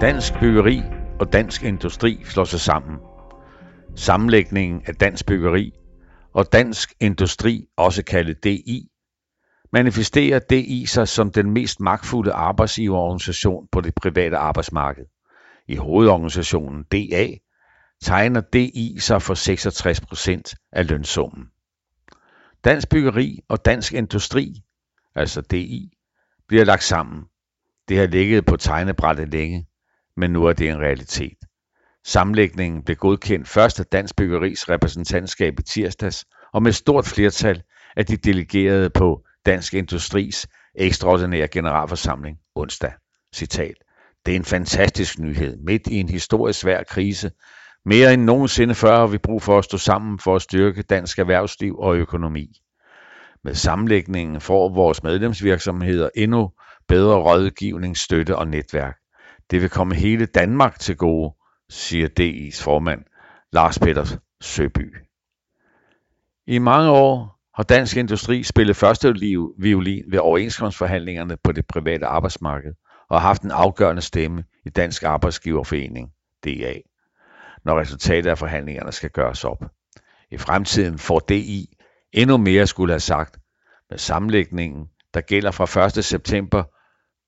Dansk byggeri og dansk industri slår sig sammen. Sammenlægningen af dansk byggeri og dansk industri, også kaldet DI, manifesterer DI sig som den mest magtfulde arbejdsgiverorganisation på det private arbejdsmarked. I hovedorganisationen DA tegner DI sig for 66 procent af lønsummen. Dansk byggeri og dansk industri, altså DI, bliver lagt sammen. Det har ligget på tegnebrættet længe, men nu er det en realitet. Sammenlægningen blev godkendt først af Dansk Byggeris repræsentantskab i tirsdags, og med stort flertal af de delegerede på Dansk Industris ekstraordinære generalforsamling onsdag. Citat. Det er en fantastisk nyhed. Midt i en historisk svær krise. Mere end nogensinde før har vi brug for at stå sammen for at styrke dansk erhvervsliv og økonomi. Med sammenlægningen får vores medlemsvirksomheder endnu bedre rådgivning, støtte og netværk. Det vil komme hele Danmark til gode, siger DI's formand Lars Peter Søby. I mange år har dansk industri spillet første violin ved overenskomstforhandlingerne på det private arbejdsmarked og har haft en afgørende stemme i Dansk Arbejdsgiverforening, DA, når resultatet af forhandlingerne skal gøres op. I fremtiden får DI endnu mere skulle have sagt med sammenlægningen, der gælder fra 1. september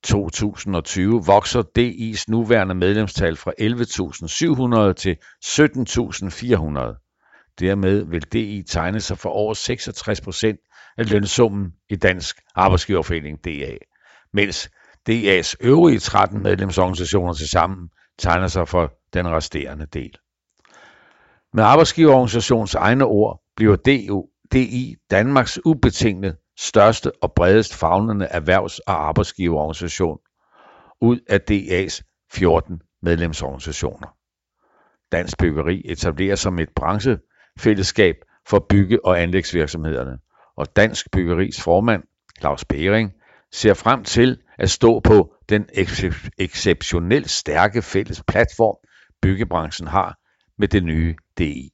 2020 vokser DI's nuværende medlemstal fra 11.700 til 17.400. Dermed vil DI tegne sig for over 66 procent af lønsummen i Dansk Arbejdsgiverforening DA, mens DA's øvrige 13 medlemsorganisationer til sammen tegner sig for den resterende del. Med arbejdsgiverorganisationens egne ord bliver DI Danmarks ubetingede største og bredest favnende erhvervs- og arbejdsgiverorganisation ud af DA's 14 medlemsorganisationer. Dansk Byggeri etableres som et branchefællesskab for bygge- og anlægsvirksomhederne, og Dansk Byggeris formand, Claus Bering, ser frem til at stå på den exceptionelt stærke fælles platform, byggebranchen har med det nye DI.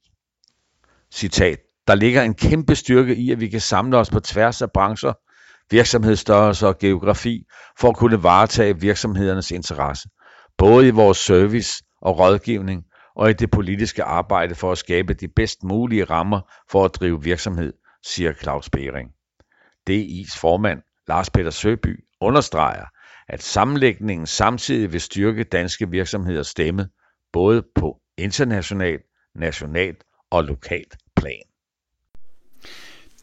Citat der ligger en kæmpe styrke i, at vi kan samle os på tværs af brancher, virksomhedsstørrelse og geografi for at kunne varetage virksomhedernes interesse, både i vores service og rådgivning og i det politiske arbejde for at skabe de bedst mulige rammer for at drive virksomhed, siger Claus Bering. DI's formand, Lars Peter Søby, understreger, at sammenlægningen samtidig vil styrke danske virksomheders stemme, både på internationalt, nationalt og lokalt plan.